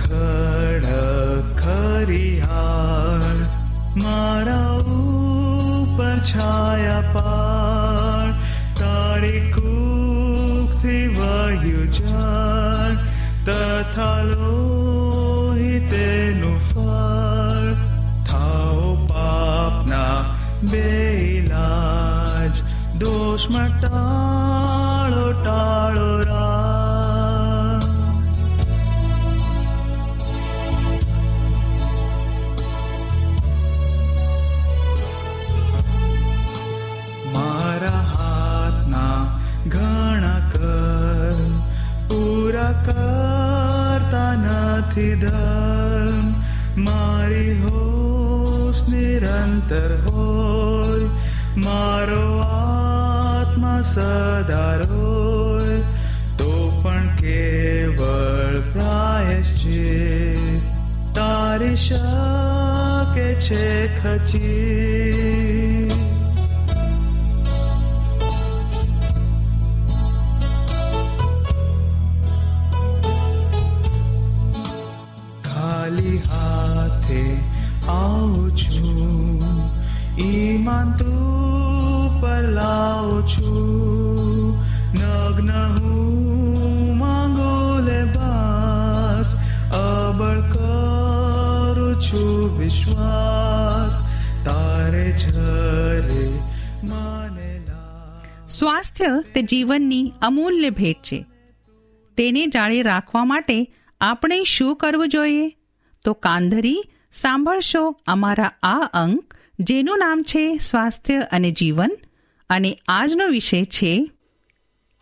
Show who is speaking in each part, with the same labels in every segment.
Speaker 1: ખડ ખરિયાળ મારા ઉપર છાયા પાર તારી કુખથી વહ્યું જળ તથા લોહિતેનું ફળ. થાઓ પાપના બેલાજ દોષ મટાળો ધર્મ મારી હોશ નિરંતર હોય મારો આત્મા સદારોય તો પણ કેવળ પ્રાયશ્ચિત તારી શકે છે ખચી આવું છું ઈમાન તું પર લાવું છું નગ્ન હું માંગો લે બાસ, અબળ કરું છું વિશ્વાસ. તારે છરે મને
Speaker 2: સ્વાસ્થ્ય તે જીવનની અમૂલ્ય ભેટ છે. તેને જાળે રાખવા માટે આપણે શું કરવું જોઈએ? તો કાંધરી સાંભળશો અમારા આ અંક, જેનું નામ છે સ્વાસ્થ્ય અને જીવન, અને આજનો વિષય છે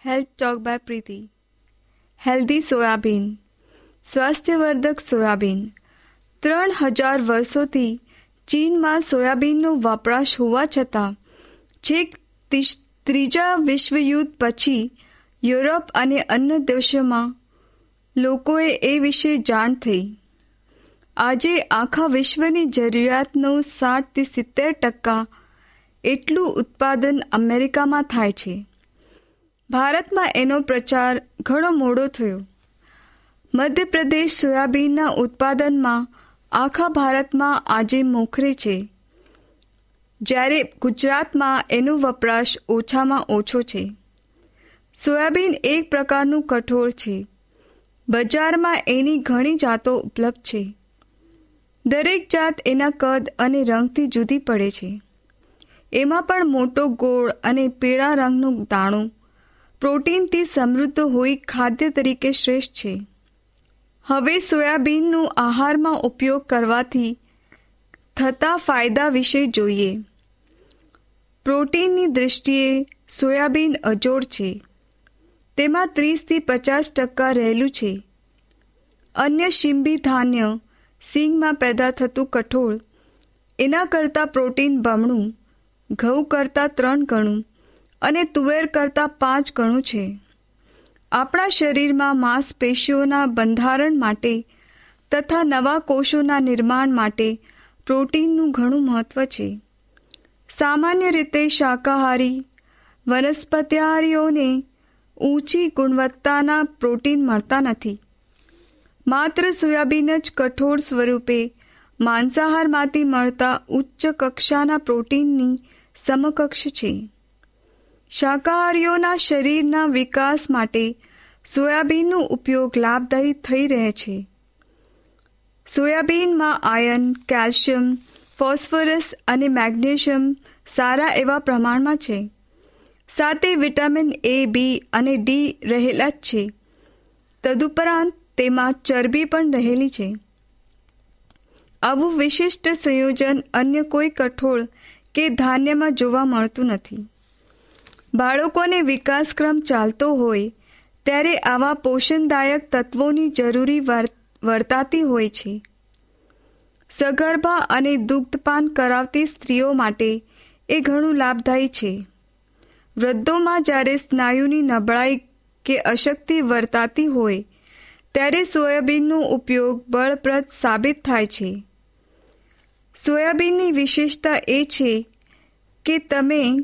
Speaker 3: health talk by Preeti healthy soybean સ્વાસ્થ્યવર્ધક soybean ત્રણ હજાર વર્ષોથી ચીનમાં સોયાબીનનો વપરાશ હોવા છતાં, છેક ત્રીજા વિશ્વયુદ્ધ પછી યુરોપ અને અન્ય દેશોમાં લોકોએ એ વિશે જાણ થઈ. આજે આખા વિશ્વની જરૂરિયાતનું સાઠથી સિત્તેર ટકા એટલું ઉત્પાદન અમેરિકામાં થાય છે. ભારતમાં એનો પ્રચાર ઘણો મોડો થયો. મધ્યપ્રદેશ સોયાબીનના ઉત્પાદનમાં આખા ભારતમાં આજે મોખરે છે. જ્યારે ગુજરાતમાં એનો વપરાશ ઓછામાં ઓછો છે. સોયાબીન એક પ્રકારનું કઠોળ છે. બજારમાં એની ઘણી જાતો ઉપલબ્ધ છે. દરેક જાત એના કદ અને રંગથી જુદી પડે છે. એમાં પણ મોટો ગોળ અને પીળા રંગનું દાણું, પ્રોટીનથી સમૃદ્ધ હોઈ ખાદ્ય તરીકે શ્રેષ્ઠ છે. હવે સોયાબીનનું આહારમાં ઉપયોગ કરવાથી થતા ફાયદા વિશે જોઈએ. પ્રોટીનની દૃષ્ટિએ સોયાબીન અજોડ છે. તેમાં ત્રીસથી પચાસ ટકા રહેલું છે. અન્ય શિંબી ધાન્ય સિંગમાં પેદા થતું કઠોળ, એના કરતાં પ્રોટીન બમણું, ઘઉં કરતાં ત્રણ ગણું અને તુવેર કરતાં પાંચ ગણું છે. આપણા શરીરમાં માંસપેશીઓના બંધારણ માટે તથા નવા કોષોના નિર્માણ માટે પ્રોટીનનું ઘણું મહત્વ છે. સામાન્ય રીતે શાકાહારી, વનસ્પતિહારીઓને ઊંચી ગુણવત્તાના પ્રોટીન મળતા નથી. માત્ર સોયાબીન જ કઠોળ સ્વરૂપે માંસાહારમાંથી મળતા ઉચ્ચ કક્ષાના પ્રોટીનની સમકક્ષ છે. શાકાહારીઓના શરીરના વિકાસ માટે સોયાબીનનો ઉપયોગ લાભદાયી થઈ રહે છે. સોયાબીનમાં આયર્ન કેલ્શિયમ, ફોસ્ફરસ અને મેગ્નેશિયમ સારા એવા પ્રમાણમાં છે. સાથે વિટામિન એ, બી અને ડી રહેલા જ છે. તદુપરાંત તેમાં ચરબી પણ રહેલી છે. આવું વિશિષ્ટ સંયોજન અન્ય કોઈ કઠોળ કે ધાન્યમાં જોવા મળતું નથી. બાળકોને વિકાસક્રમ ચાલતો હોય, ત્યારે આવા પોષણદાયક તત્વોની જરૂરી વર્તાતી હોય છે. સગર્ભા અને દુગ્ધપાન કરાવતી સ્ત્રીઓ માટે એ ઘણું લાભદાયી છે. વૃદ્ધોમાં જ્યારે સ્નાયુની નબળાઈ કે અશક્તિ વર્તાતી હોય ત્યારે સોયાબીનનો ઉપયોગ બળપ્રદ સાબિત થાય છે. સોયાબીનની વિશેષતા એ છે કે તમે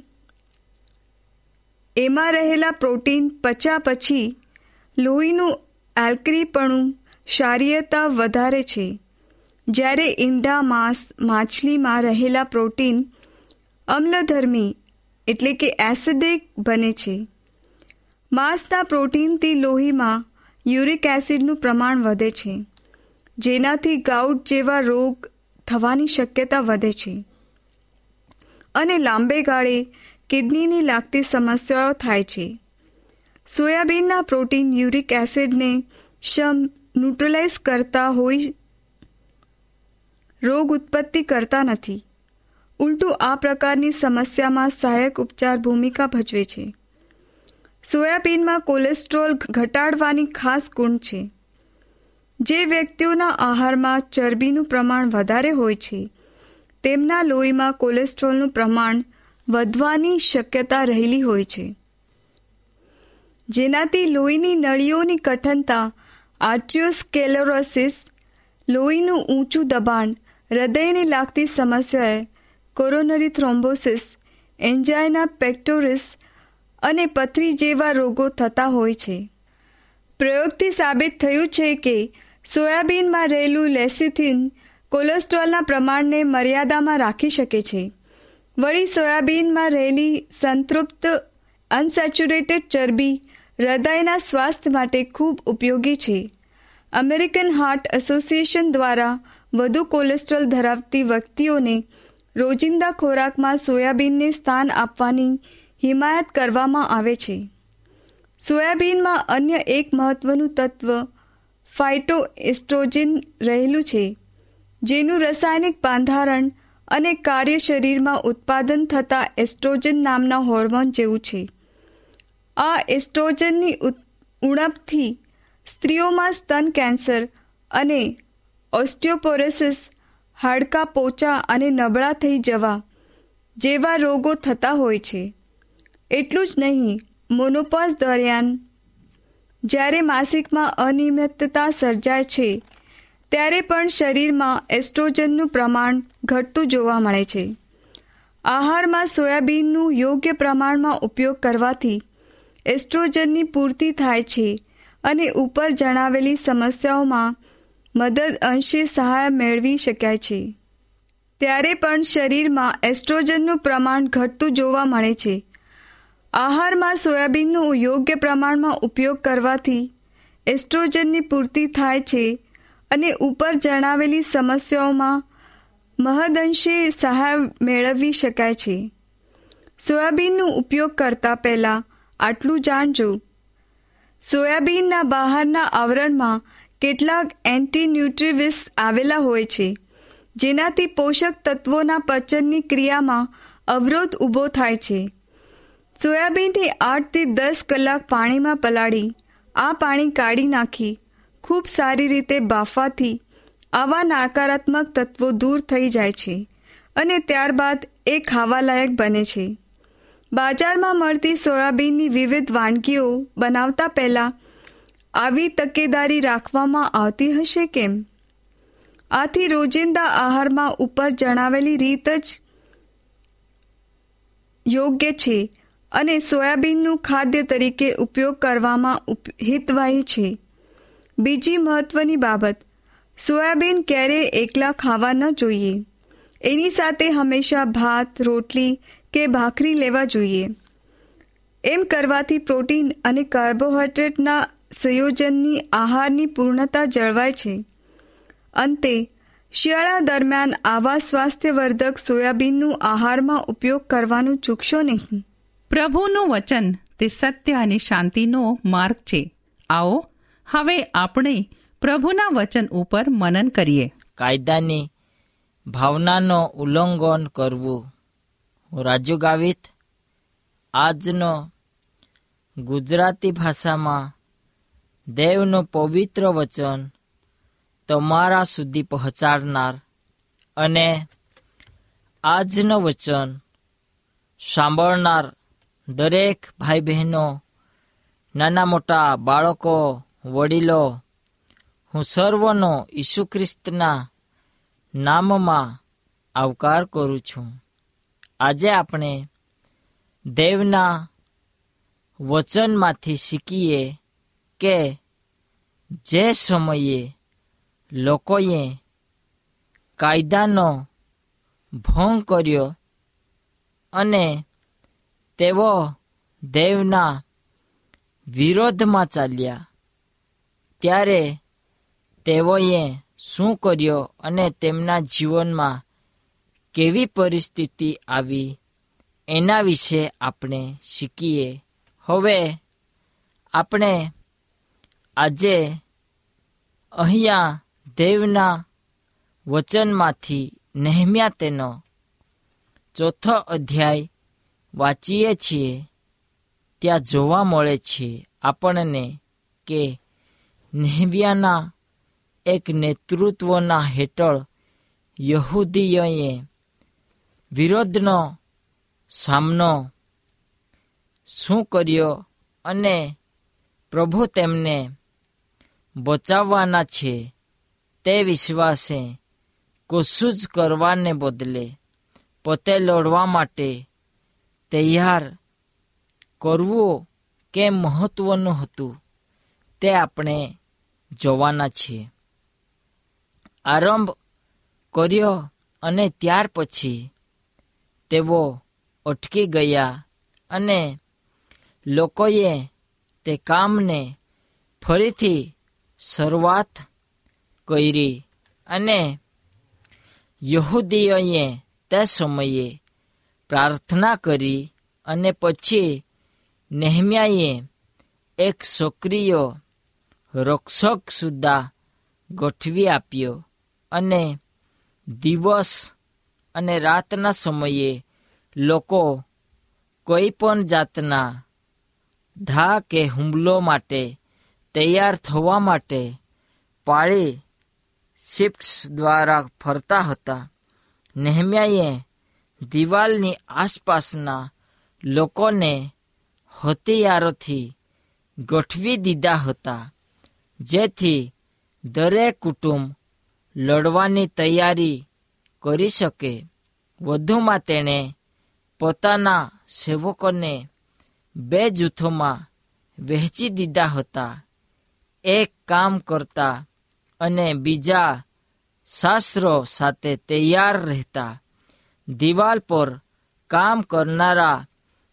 Speaker 3: એમાં રહેલા પ્રોટીન પચ્યા પછી લોહીનું એલ્કરીપણું ક્ષારીયતા વધારે છે. જ્યારે ઈંડા, માંસ, માછલીમાં રહેલા પ્રોટીન અમ્લધર્મી એટલે કે એસિડિક બને છે. માંસના પ્રોટીનથી લોહીમાં યુરિક એસિડનું પ્રમાણ વધે છે, જેનાથી ગાઉટ જેવા રોગ થવાની શક્યતા વધે છે. અને લાંબે ગાળે કિડનીની લાગતી સમસ્યાઓ થાય છે. સોયાબીનના પ્રોટીન યુરિક એસિડને શમ ન્યુટ્રલાઇઝ કરતા હોય, રોગ ઉત્પત્તિ કરતા નથી. ઉલટું આ પ્રકારની સમસ્યામાં સહાયક ઉપચાર ભૂમિકા ભજવે છે. સોયાબીનમાં કોલેસ્ટ્રોલ ઘટાડવાની ખાસ ગુણ છે. જે વ્યક્તિઓના આહારમાં ચરબીનું પ્રમાણ વધારે હોય છે, તેમના લોહીમાં કોલેસ્ટ્રોલનું પ્રમાણ વધવાની શક્યતા રહેલી હોય છે. જેનાથી લોહીની નળીઓની કઠનતા આર્ટિયોસ્કેલોરોસિસ લોહીનું ઊંચું દબાણ, હૃદયને લાગતી સમસ્યાએ, કોરોનરી થ્રોમ્બોસિસ એન્જાઇના પેક્ટોરિસ અને પથરી જેવા રોગો થતા હોય છે. પ્રયોગથી સાબિત થયું છે કે સોયાબીનમાં રહેલું લેસિથિન કોલેસ્ટ્રોલના પ્રમાણને મર્યાદામાં રાખી શકે છે. વળી સોયાબીનમાં રહેલી સંતૃપ્ત, અનસેચ્યુરેટેડ ચરબી હૃદયના સ્વાસ્થ્ય માટે ખૂબ ઉપયોગી છે. અમેરિકન હાર્ટ એસોસિએશન દ્વારા વધુ કોલેસ્ટ્રોલ ધરાવતી વ્યક્તિઓને રોજિંદા ખોરાકમાં સોયાબીનને સ્થાન આપવાની હિમાયત કરવામાં આવે છે. સોયાબીનમાં અન્ય એક મહત્વનું તત્વ ફાઇટો એસ્ટ્રોજિન રહેલું છે, જેનું રાસાયણિક બાંધારણ અને કાર્ય શરીરમાં ઉત્પાદન થતા એસ્ટ્રોજન નામના હોર્મોન જેવું છે. આ એસ્ટ્રોજનની ઉણપથી સ્ત્રીઓમાં સ્તન કેન્સર અને ઓસ્ટિયોપોરેસિસ, હાડકાં પોચા અને નબળા થઈ જવા જેવા રોગો થતા હોય છે. એટલું જ નહીં મોનોપોઝ દરમિયાન જ્યારે માસિકમાં અનિયમિતતા સર્જાય છે, ત્યારે પણ શરીરમાં એસ્ટ્રોજનનું પ્રમાણ ઘટતું જોવા મળે છે. આહારમાં સોયાબીનનું યોગ્ય પ્રમાણમાં ઉપયોગ કરવાથી એસ્ટ્રોજનની પૂર્તિ થાય છે અને ઉપર જણાવેલી સમસ્યાઓમાં મદદ અંશે સહાય મેળવી શકાય છે. ત્યારે પણ શરીરમાં એસ્ટ્રોજનનું પ્રમાણ ઘટતું જોવા મળે છે. આહારમાં સોયાબીનનો યોગ્ય પ્રમાણમાં ઉપયોગ કરવાથી એસ્ટ્રોજનની પૂર્તિ થાય છે અને ઉપર જણાવેલી સમસ્યાઓમાં મહદઅંશે સહાય મેળવી શકાય છે. સોયાબીનનો ઉપયોગ કરતા પહેલાં આટલું જાણજો. સોયાબીનના બહારના આવરણમાં કેટલાક એન્ટી ન્યુટ્રીવિસ આવેલા હોય છે, જેનાથી પોષક તત્વોના પચનની ક્રિયામાં અવરોધ ઊભો થાય છે. સોયાબીનથી આઠથી દસ કલાક પાણીમાં પલાળી, આ પાણી કાઢી નાખી, ખૂબ સારી રીતે બાફવાથી આવા નકારાત્મક તત્વો દૂર થઈ જાય છે અને ત્યારબાદ એ ખાવાલાયક બને છે. બાજારમાં મળતી સોયાબીનની વિવિધ વાનગીઓ બનાવતા પહેલાં આવી તકેદારી રાખવામાં આવતી હશે કેમ? આથી રોજિંદા આહારમાં ઉપર જણાવેલી રીત જ યોગ્ય છે. અને સોયાબીનનું ખાદ્ય તરીકે ઉપયોગ કરવામાં હિતવાહી છે. બીજી મહત્વની બાબત, સોયાબીન ક્યારેય એકલા ખાવા ન જોઈએ. એની સાથે હંમેશા ભાત, રોટલી કે ભાખરી લેવા જોઈએ. એમ કરવાથી પ્રોટીન અને કાર્બોહાઈડ્રેટના સંયોજનની આહારની પૂર્ણતા જળવાય છે. અંતે, શિયાળા દરમિયાન આવા સ્વાસ્થ્યવર્ધક સોયાબીનનું આહારમાં ઉપયોગ કરવાનું ચૂકશો નહીં.
Speaker 2: પ્રભુનું વચન તે સત્ય અને શાંતિનો માર્ગ છે. આવો, હવે આપણે પ્રભુના વચન ઉપર મનન કરીએ.
Speaker 4: કાયદાની ભાવનાનો ઉલ્લંઘન કરવું. હું રાજુ ગાવિત આજનો ગુજરાતી ભાષામાં દેવનું પવિત્ર વચન તમારા સુધી પહોંચાડનાર અને આજનું વચન સાંભળનાર દરેક ભાઈ બહેનો નાના મોટા બાળકો, વડીલો, હું સર્વનો ઈસુ ખ્રિસ્તના નામમાં આવકાર કરું છું. આજે આપણે દેવના વચનમાંથી શીખીએ કે જે સમયે લોકોએ કાયદાનો ભંગ કર્યો અને તેઓ દેવના વિરોધમાં ચાલ્યા. ત્યારે તેઓએ શું કર્યો અને તેમના જીવનમાં કેવી પરિસ્થિતિ આવી, એના વિશે આપણે શીખીએ. હવે આપણે આજે અહીંયા દેવના વચનમાંથી નહેમ્યા તેનો ચોથો અધ્યાય વાંચીએ છીએ, ત્યાં જોવા મળે છે આપણને કે નેહમ્યાના એક નેતૃત્વના હેઠળ યહૂદીઓએ વિરોધનો સામનો શું કર્યો અને પ્રભુ તેમને બચાવવાના છે તે વિશ્વાસે કશું જ કરવાને બદલે પોતે લડવા માટે તૈયાર કરવું કેમ મહત્વનું હતું તે આપણે જોવાના છીએ. આરંભ કર્યો અને ત્યાર પછી તેઓ અટકી ગયા અને લોકોએ તે કામને ફરીથી શરૂઆત કરી અને યહૂદીઓએ તે સમયે પ્રાર્થના કરી અને પછી નેહમ્યાએ એક સક્રિય રક્ષક સુદ્ધા ગોઠવી આપ્યો અને દિવસ અને રાતના સમયે લોકો કોઈ પણ જાતના ધા કે હુમલો માટે તૈયાર થવા માટે પાળી શિફ્ટ્સ દ્વારા ફરતા હતા. નેહમ્યાએ દિવાલની આસપાસના લોકોને હથિયારોથી ગોઠવી દીધા હતા, જેથી દરેક કુટુંબ લડવાની તૈયારી કરી શકે. વધુમાં તેણે પોતાના સેવકોને બે જૂથોમાં વહેંચી દીધા હતા, એક કામ કરતા અને બીજા શાસ્ત્રો સાથે તૈયાર રહેતા. દિવાલ પર કામ કરનારા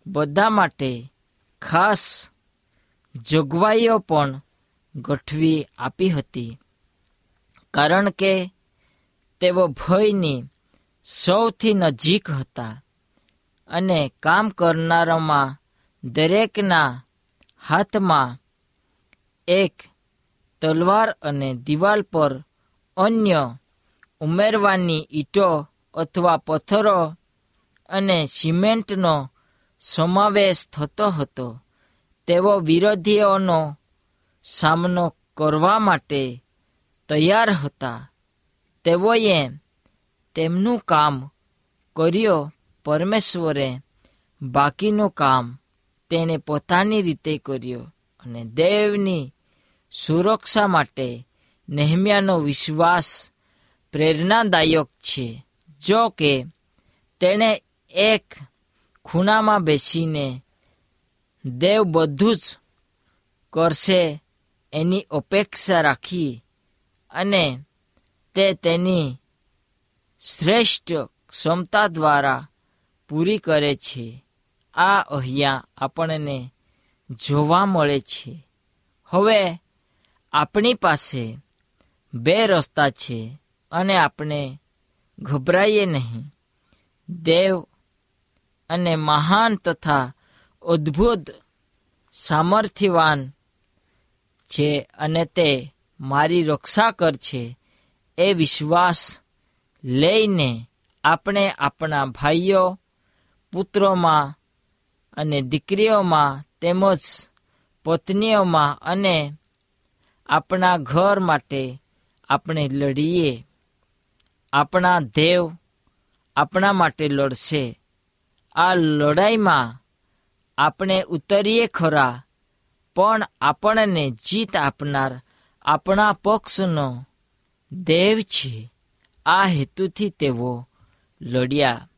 Speaker 4: બધા માટે ખાસ જોગવાઈઓ પણ ગોઠવી આપી હતી. કારણ કે તેઓ ભયની સૌથી નજીક હતા અને કામ કરનારામાં દરેકના હાથમાં એક તલવાર અને દિવાલ પર અન્ય ઉમેરવાની ઈંટો અથવા પથ્થરો અને સિમેન્ટનો સમાવેશ થતો હતો. તેઓ વિરોધીઓનો સામનો કરવા માટે તૈયાર હતા. તેઓએ તેમનું કામ કર્યો. પરમેશ્વરે બાકીનું કામ તેને પોતાની રીતે કર્યો અને દેવની સુરક્ષા માટે નેહમ્યાનો વિશ્વાસ પ્રેરણાદાયક છે. જો કે, તેણે એક ખૂણામાં બેસીને દેવ બધું જ કરશે એની અપેક્ષા રાખી અને તે તેની શ્રેષ્ઠ ક્ષમતા દ્વારા પૂરી કરે છે. આ અહીંયા આપણને જોવા મળે છે. હવે આપણી પાસે બે રસ્તા છે અને આપણે ગભરાઈએ નહીં. દેવ અને મહાન તથા અદ્ભુત સામર્થ્યવાન છે અને તે મારી રક્ષા કર છે એ વિશ્વાસ લઈને આપણે આપણા ભાઈઓ, પુત્રોમાં અને દીકરીઓમાં તેમજ પત્નીઓમાં અને આપણા ઘર માટે આપણે લડીએ. આપણા દેવ આપણા માટે લડશે. આ લડાઈમાં આપણે ઉતરીએ ખરા, પણ આપણને જીત આપનાર આપણા પક્ષનો દેવ છે. આ હેતુથી તેઓ લડ્યા.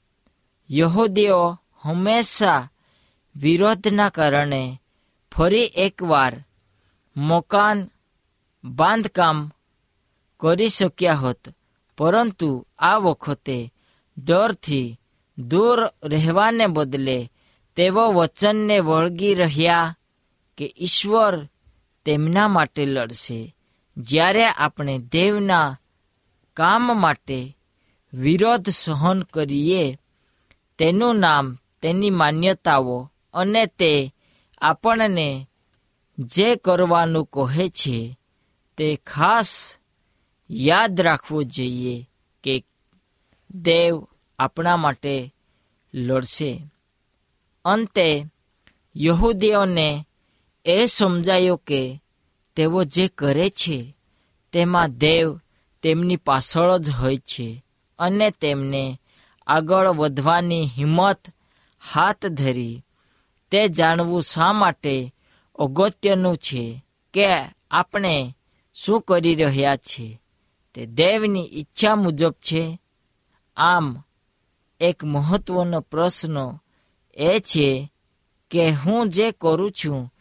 Speaker 4: યહૂદીઓ હંમેશા વિરોધના કારણે ફરી એકવાર મકાન બાંધકામ કરી શક્યા હોત. પરંતુ આ વખતે ડરથી દૂર રહેવાને બદલે તેઓ વચનને વળગી રહ્યા કે ઈશ્વર તેમના માટે લડશે. જ્યારે આપણે દેવના કામ માટે વિરોધ સહન કરીએ, તેનું નામ, તેની માન્યતાઓ અને તે આપણને જે કરવાનું કહે છે, તે ખાસ યાદ રાખવું જોઈએ કે દેવ આપણા માટે લડશે. અંતે, યહૂદીઓને એ સમજાયું કે તેઓ જે કરે છે, તેમાં દેવ તેમની પાછળ જ હોય છે અને તેમને આગળ વધવાની હિંમત હાથ ધરી. તે જાણવું શા માટે અગત્યનું છે કે આપણે શું કરી રહ્યા છીએ? તે દેવની ઈચ્છા મુજબ છે. આમ, એક મહત્વનો પ્રશ્ન એ છે કે હું જે કરું છું,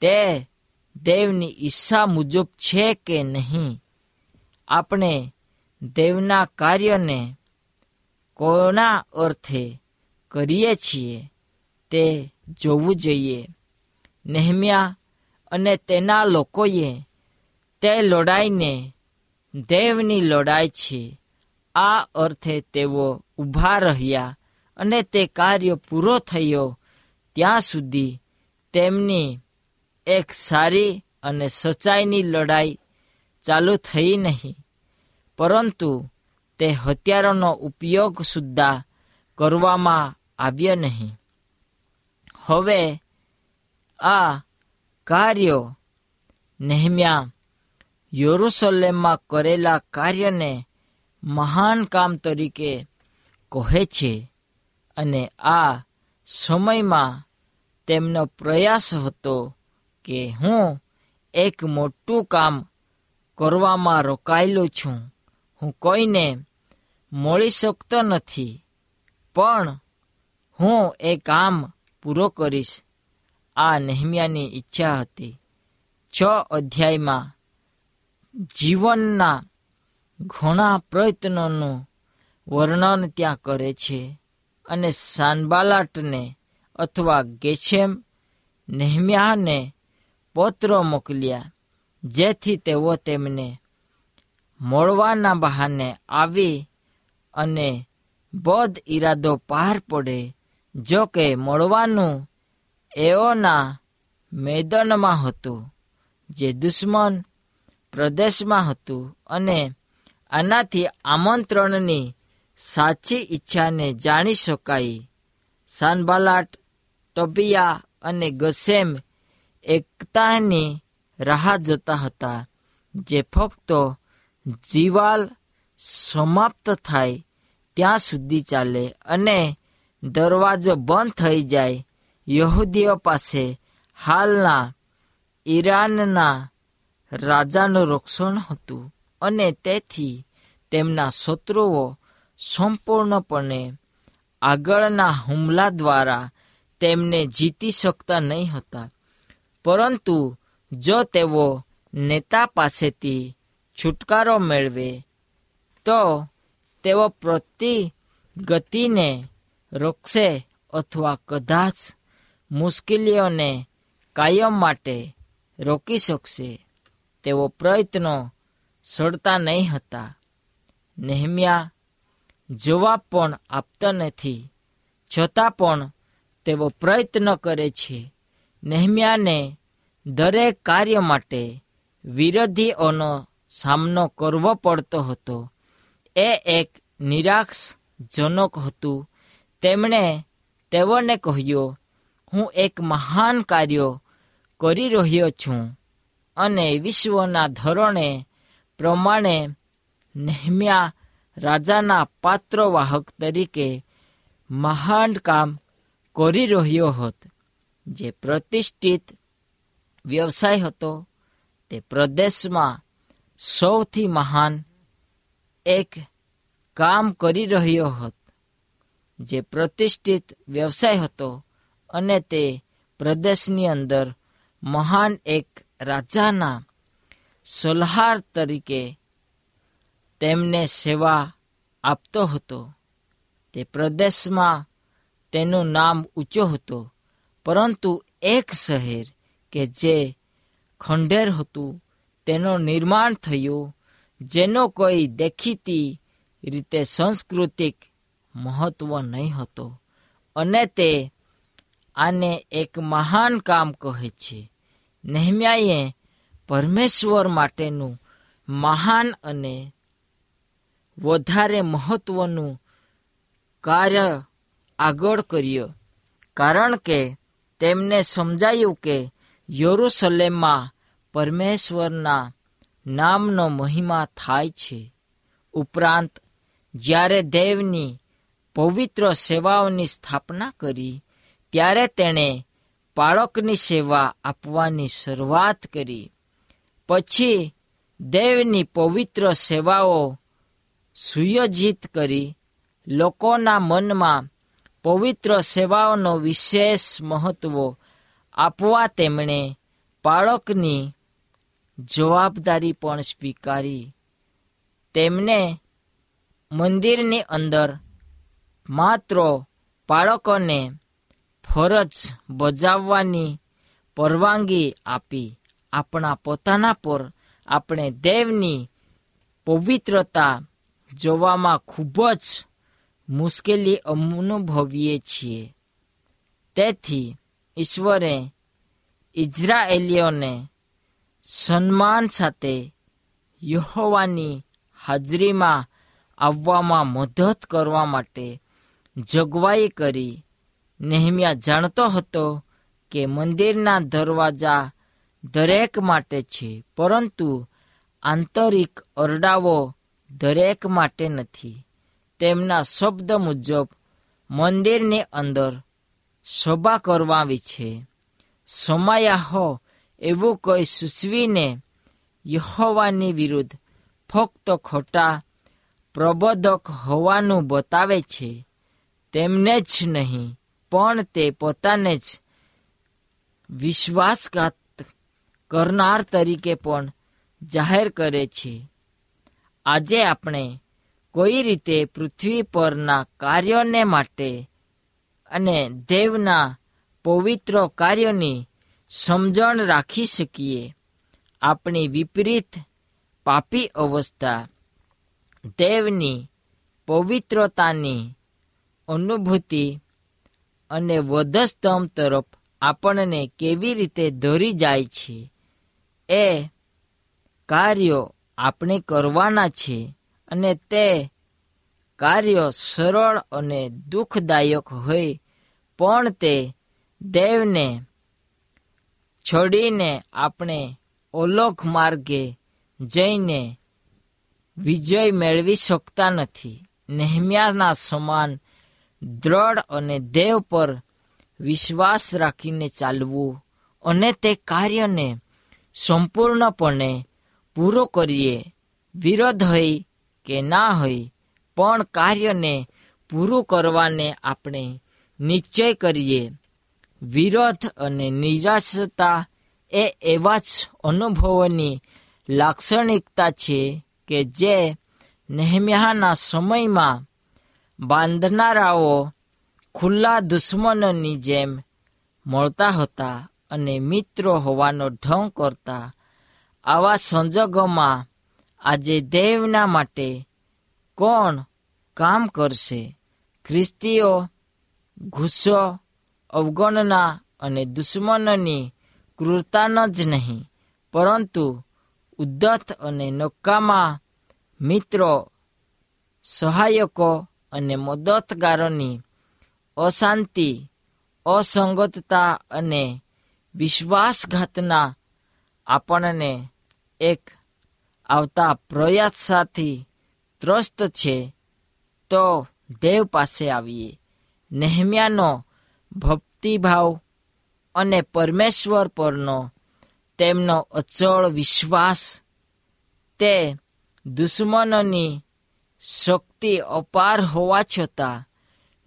Speaker 4: તે દેવની ઈચ્છા મુજબ છે કે નહીં? આપણે દેવના કાર્યને કોના અર્થે કરીએ છીએ તે જોવું જોઈએ. નેહમ્યા અને તેના લોકોએ તે લડાઈને દેવની લડાઈ છે. આ અર્થે તેઓ ઊભા રહ્યા અને તે કાર્ય પૂરો થયો. ત્યાં સુધી તેમની એક સારી અને સચ્ચાઈની લડાઈ ચાલુ થઈ નહીં. પરંતુ તે હથિયારોનો ઉપયોગ સુદ્ધા કરવામાં આવ્યો નહીં. હવે આ કાર્યો નેહમ્યા યરુસલેમમાં કરેલા કાર્યને મહાન કામ તરીકે કહે છે અને આ સમયમાં તેમનો પ્રયાસ હતો કે હું એક મોટું કામ કરવામાં રોકાયેલો છું. હું કોઈને મળી શકતો નથી, પણ હું એ કામ પૂરો કરીશ. આ નહેમિયાની ઈચ્છા હતી. છ અધ્યાયમાં જીવનના ઘણા પ્રયત્નોનું વર્ણન ત્યાં કરે છે અને સાનબાલાટને અથવા ગેછેમ નેહમ્યાને પત્રો મોકલ્યા, જેથી તેઓ તેમને મળવાના બહાને આવી અને બધ ઈરાદો પાર પડે. જો કે મળવાનું એઓના મેદાનમાં હતું, જે દુશ્મન પ્રદેશમાં હતું અને આનાથી આમંત્રણની સાચી ઈચ્છાને જાણી શકાય સાનબાલાટ ટબિયા અને ગસેમ એકતાની રાહ જોતા હતા, જે ફક્ત જીવાલ સમાપ્ત થાય ત્યાં સુધી ચાલે અને દરવાજો બંધ થઈ જાય. યહૂદીઓ પાસે હાલના ઈરાનના રાજાનું રક્ષણ હતું અને તેથી તેમના શત્રુઓ સંપૂર્ણપણે આગળના હુમલા દ્વારા તેમને જીતી શકતા નહીં હતા. પરંતુ જો તેઓ નેતા પાસેથી છુટકારો મેળવે, તો તેઓ પ્રતિ ગતિને રોકશે અથવા કદાચ મુશ્કેલીઓને કાયમ માટે રોકી શકશે. તેઓ પ્રયત્નો સડતા નહીં હતા. નેહમ્યા જવાબ પણ આપતા નથી. છતાં પણ તેઓ પ્રયત્ન કરે છે. નેહમ્યાને દરેક કાર્ય માટે વિરોધીઓનો સામનો કરવો પડતો હતો. એ એક નિરાશજનક હતું. તેમણે તેઓને કહ્યું, હું એક મહાન કાર્ય કરી રહ્યો છું. અને વિશ્વના ધોરણે પ્રમાણે નેહમ્યા રાજાના પાત્રવાહક તરીકે મહાન કામ કરી રહ્યો હતો. જે પ્રતિષ્ઠિત વ્યવસાય હતો, તે પ્રદેશમાં સૌથી મહાન એક કામ કરી રહ્યો હતો. જે પ્રતિષ્ઠિત વ્યવસાય હતો અને તે પ્રદેશની અંદર મહાન એક રાજાના સલહાર તરીકે તેમને સેવા આપતો હતો. તે પ્રદેશમાં તેનું નામ ઊંચો હતો, પરંતુ એક શહેર કે જે ખંડેર હતું, તેનું નિર્માણ થયું, જેનો કોઈ દેખીતી રીતે સાંસ્કૃતિક મહત્વ નહીં હતો. અને તે આને એક મહાન કામ કહે છે. નહેમ્યાએ પરમેશ્વર માટેનું મહાન અને વધારે મહત્વનું કાર્ય આગળ કર્યો. કારણ કે તેમને સમજાયું કે યરુસલેમમાં પરમેશ્વરના નામનો મહિમા થાય છે. ઉપરાંત, જ્યારે દેવની પવિત્ર સેવાઓની સ્થાપના કરી, ત્યારે તેણે બાળકની સેવા આપવાની શરૂઆત કરી. પછી દેવની પવિત્ર સેવાઓ સુયોજિત કરી. લોકોના મનમાં પવિત્ર સેવાઓનો વિશેષ મહત્વ આપવા તેમણે બાળકની જવાબદારી પણ સ્વીકારી. તેમને મંદિરની અંદર માત્ર બાળકોને ફરજ બજાવવાની પરવાનગી આપી. આપણા પોતાના પર આપણે દેવની પવિત્રતા જોવામાં ખૂબ જ મુશ્કેલી અનુભવીએ છીએ. તેથી ઈશ્વરે ઇઝરાયેલીઓને સન્માન સાથે યહોવાની હાજરીમાં આવવામાં મદદ કરવા માટે જોગવાઈ કરી નેહમ્યા જાણતો હતો કે મંદિરના દરવાજા દરેક માટે છે, પરંતુ આંતરિક ઓરડાઓ દરેક માટે નથી. તેમના શબ્દ મુજબ મંદિરની અંદર સભા કરવાવી છે. સમાયાહો એવું કોઈ સૂચવીને યહોવાની વિરુદ્ધ ફક્ત ખોટા પ્રબોધક હોવાનું બતાવે છે. તેમને જ નહીં પણ તે પોતાને જ વિશ્વાસઘાત કરનાર તરીકે પણ જાહેર કરે છે. આજે આપણે કોઈ રીતે પૃથ્વી પરના કાર્યોને માટે અને દેવના પવિત્ર કાર્યોની સમજણ રાખી શકીએ. આપણી વિપરીત પાપી અવસ્થા દેવની પવિત્રતાની અનુભૂતિ અને વધસ્તંભ તરફ આપણને કેવી રીતે દોરી જાય છે? એ કાર્યો આપણે કરવાના છે અને તે કાર્યો સરળ અને દુઃખદાયક હોય, પણ તે દેવને છોડીને આપણે ઓલોક માર્ગે જઈને વિજય મેળવી શકતા નથી. નહેમ્યાના સમાન દ્રઢ અને દેવ પર વિશ્વાસ રાખીને ચાલવું અને તે કાર્યને સંપૂર્ણપણે પૂરો કરીએ. વિરોધ હોય કે ના હોય પણ કાર્યને પૂરું કરવાને આપણે નિશ્ચય કરીએ. વિરોધ અને નિરાશતા એ એવા જ અનુભવોની લાક્ષણિકતા છે કે જે નેહમ્યાના સમયમાં બાંધનારાઓ ખુલ્લા દુશ્મનોની જેમ મળતા હતા અને મિત્રો હોવાનો ઢોંગ કરતા, આવા સંજોગોમાં આજે દેવના માટે કોણ કામ કરશે? ખ્રિસ્તીઓ ગુસ્સો, અવગણના અને દુશ્મનની ક્રૂરતાનો જ નહીં, પરંતુ ઉદ્ધત અને નકામા મિત્રો સહાયકો અને મદદગારોની અશાંતિ, અસંગતતા અને વિશ્વાસઘાતના આપણને એક આવતા પ્રયાસથી ત્રસ્ત છે, તો દેવ પાસે આવીએ. નેહમ્યાનો ભક્તિભાવ અને પરમેશ્વર પરનો તેમનો અચળ વિશ્વાસ તે દુશ્મનોની શક્તિ અપાર હોવા છતાં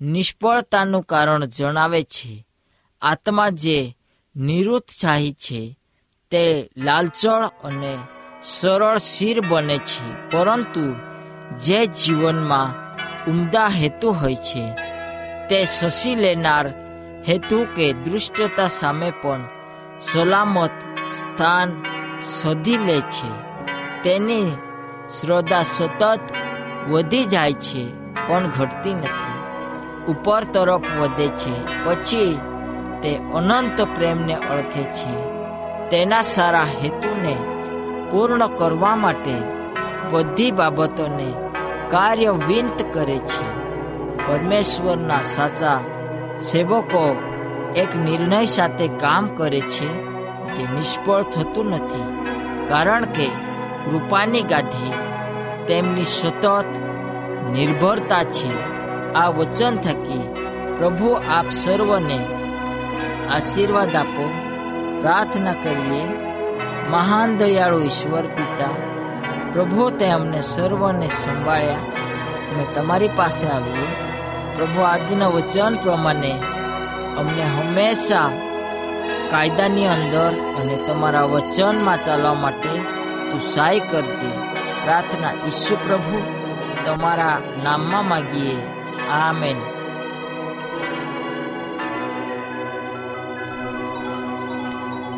Speaker 4: નિષ્ફળતાનું કારણ જણાવે છે. આત્મા જે નિરુત્સાહી છે, તે લાલચળ અને સરળ શિર બને છે, પરંતુ જે જીવનમાં ઉમદા હેતુ હોય છે, તે શશી લેનાર હેતુ કે દૃષ્ટતા સામે પણ સલામત સ્થાન શોધી લે છે. તેની શ્રદ્ધા સતત વધી જાય છે, પણ ઘટતી નથી. ઉપર તરફ વધે છે, પછી તે અનંત પ્રેમને ઓળખે છે. તેના સારા હેતુને પૂર્ણ કરવા માટે બધી બાબતોને કાર્યવિંત કરે છે. પરમેશ્વરના સાચા સેવકો એક નિર્ણય સાથે કામ કરે છે, જે નિષ્ફળ થતું નથી, કારણ કે કૃપાની ગાદી તેમની સતત નિર્ભરતા છે આ વચન થકી પ્રભુ આપ સર્વને આશીર્વાદ આપો, પ્રાર્થના કરીએ, મહાન દયાળુ ઈશ્વર પિતા, પ્રભુ તે અમને સર્વને સંભાળ્યા અમે તમારી પાસે આવીએ. પ્રભુ આજના વચન પ્રમાણે અમને હંમેશા કાયદાની અંદર અને તમારા વચનમાં ચાલવા માટે તું સહાય કરજે. પ્રાર્થના ઈસુ પ્રભુ, તમારા નામમાં માગીએ. આમેન.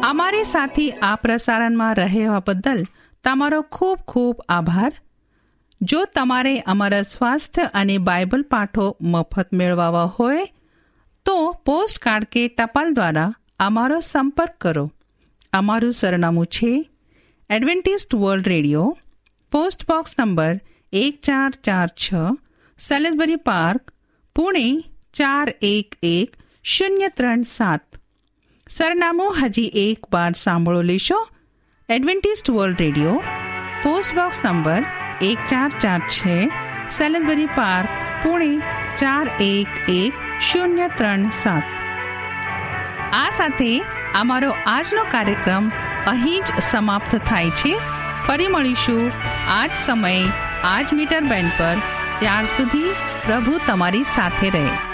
Speaker 2: અમારી સાથી આ પ્રસારણમાં રહેવા બદલ તમારો ખૂબ ખૂબ આભાર. જો તમારે અમારા સ્વાસ્થ્ય અને બાઇબલ પાઠો મફત મેળવવા હોય, તો પોસ્ટ કાર્ડ કે ટપાલ દ્વારા અમારો સંપર્ક કરો. અમારું સરનામું છે Adventist World Radio post box number એક ચાર ચાર છ સેલેસબરી પાર્ક, પુણે ચાર એક એક, શૂન્ય ત્રણ સાત. સરનામું હજી એક વાર સાંભળો લેશો. Adventist World Radio, post box number એક ચાર ચાર છે સેલેસબરી પાર્ક, પુણે ચાર એક એક, શૂન્ય ત્રણ સાત. આ સાથે અમારો આજનો કાર્યક્રમ અહીં જ સમાપ્ત થાય છે. ફરી મળીશું. આ જ સમયે આ જ મીટર બેન્ડ પર ત્યાર સુધી પ્રભુ તમારી સાથે રહે.